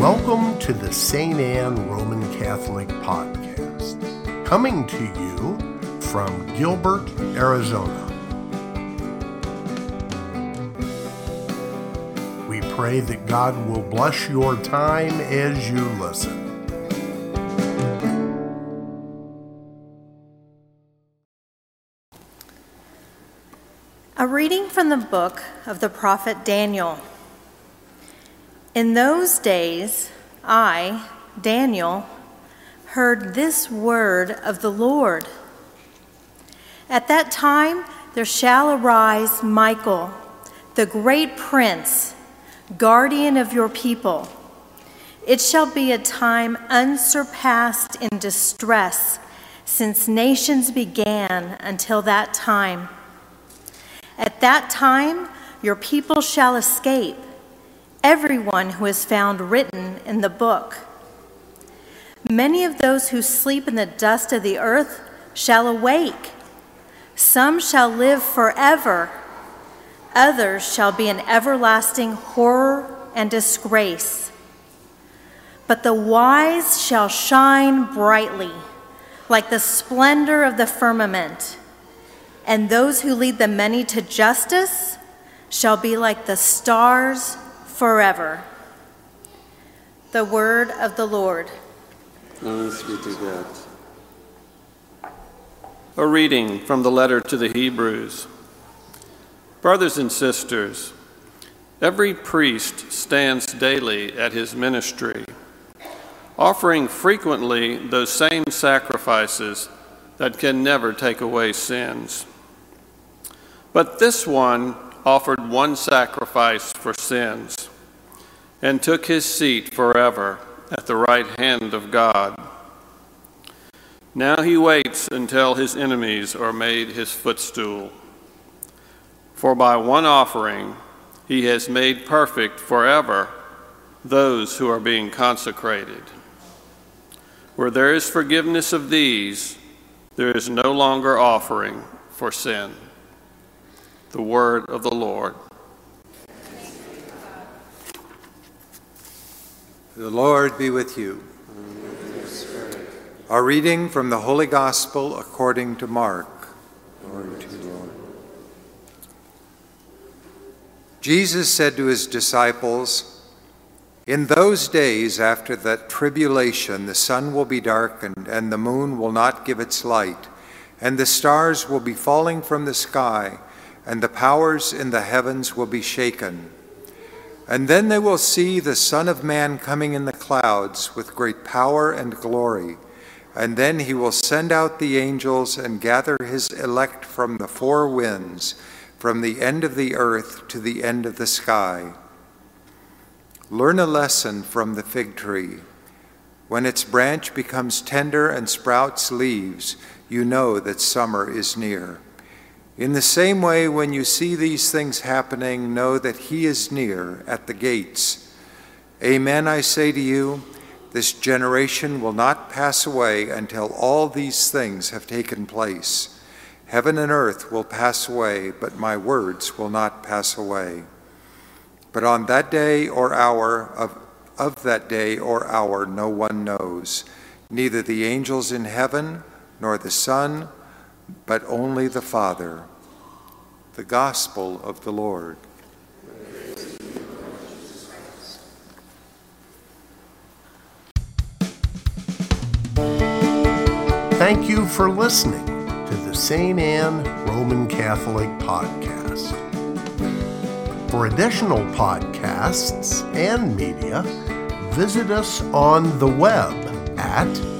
Welcome to the St. Anne Roman Catholic Podcast, coming to you from Gilbert, Arizona. We pray that God will bless your time as you listen. A reading from the book of the prophet Daniel. In those days, I, Daniel, heard this word of the Lord. At that time, there shall arise Michael, the great prince, guardian of your people. It shall be a time unsurpassed in distress since nations began until that time. At that time, your people shall escape everyone who is found written in the book. Many of those who sleep in the dust of the earth shall awake. Some shall live forever. Others shall be in everlasting horror and disgrace. But the wise shall shine brightly, like the splendor of the firmament. And those who lead the many to justice shall be like the stars forever. The word of the Lord. Thanks be to God. A reading from the letter to the Hebrews. Brothers and sisters, every priest stands daily at his ministry, offering frequently those same sacrifices that can never take away sins. But this one offered one sacrifice for sins and took his seat forever at the right hand of God. Now he waits until his enemies are made his footstool. For by one offering he has made perfect forever those who are being consecrated. Where there is forgiveness of these, there is no longer offering for sin. The word of the Lord. The Lord be with you. Our reading from the Holy Gospel according to Mark. Jesus said to his disciples, In those days after that tribulation, the sun will be darkened, and the moon will not give its light, and the stars will be falling from the sky, and the powers in the heavens will be shaken. And then they will see the Son of Man coming in the clouds with great power and glory. And then he will send out the angels and gather his elect from the four winds, from the end of the earth to the end of the sky. Learn a lesson from the fig tree. When its branch becomes tender and sprouts leaves, you know that summer is near. In the same way, when you see these things happening, know that He is near at the gates. Amen, I say to you, this generation will not pass away until all these things have taken place. Heaven and earth will pass away, but my words will not pass away. But on that day or hour of, of that day or hour, no one knows, neither the angels in heaven, nor the Son, but only the Father. The Gospel of the Lord. Thank you for listening to the St. Anne Roman Catholic Podcast. For additional podcasts and media, visit us on the web at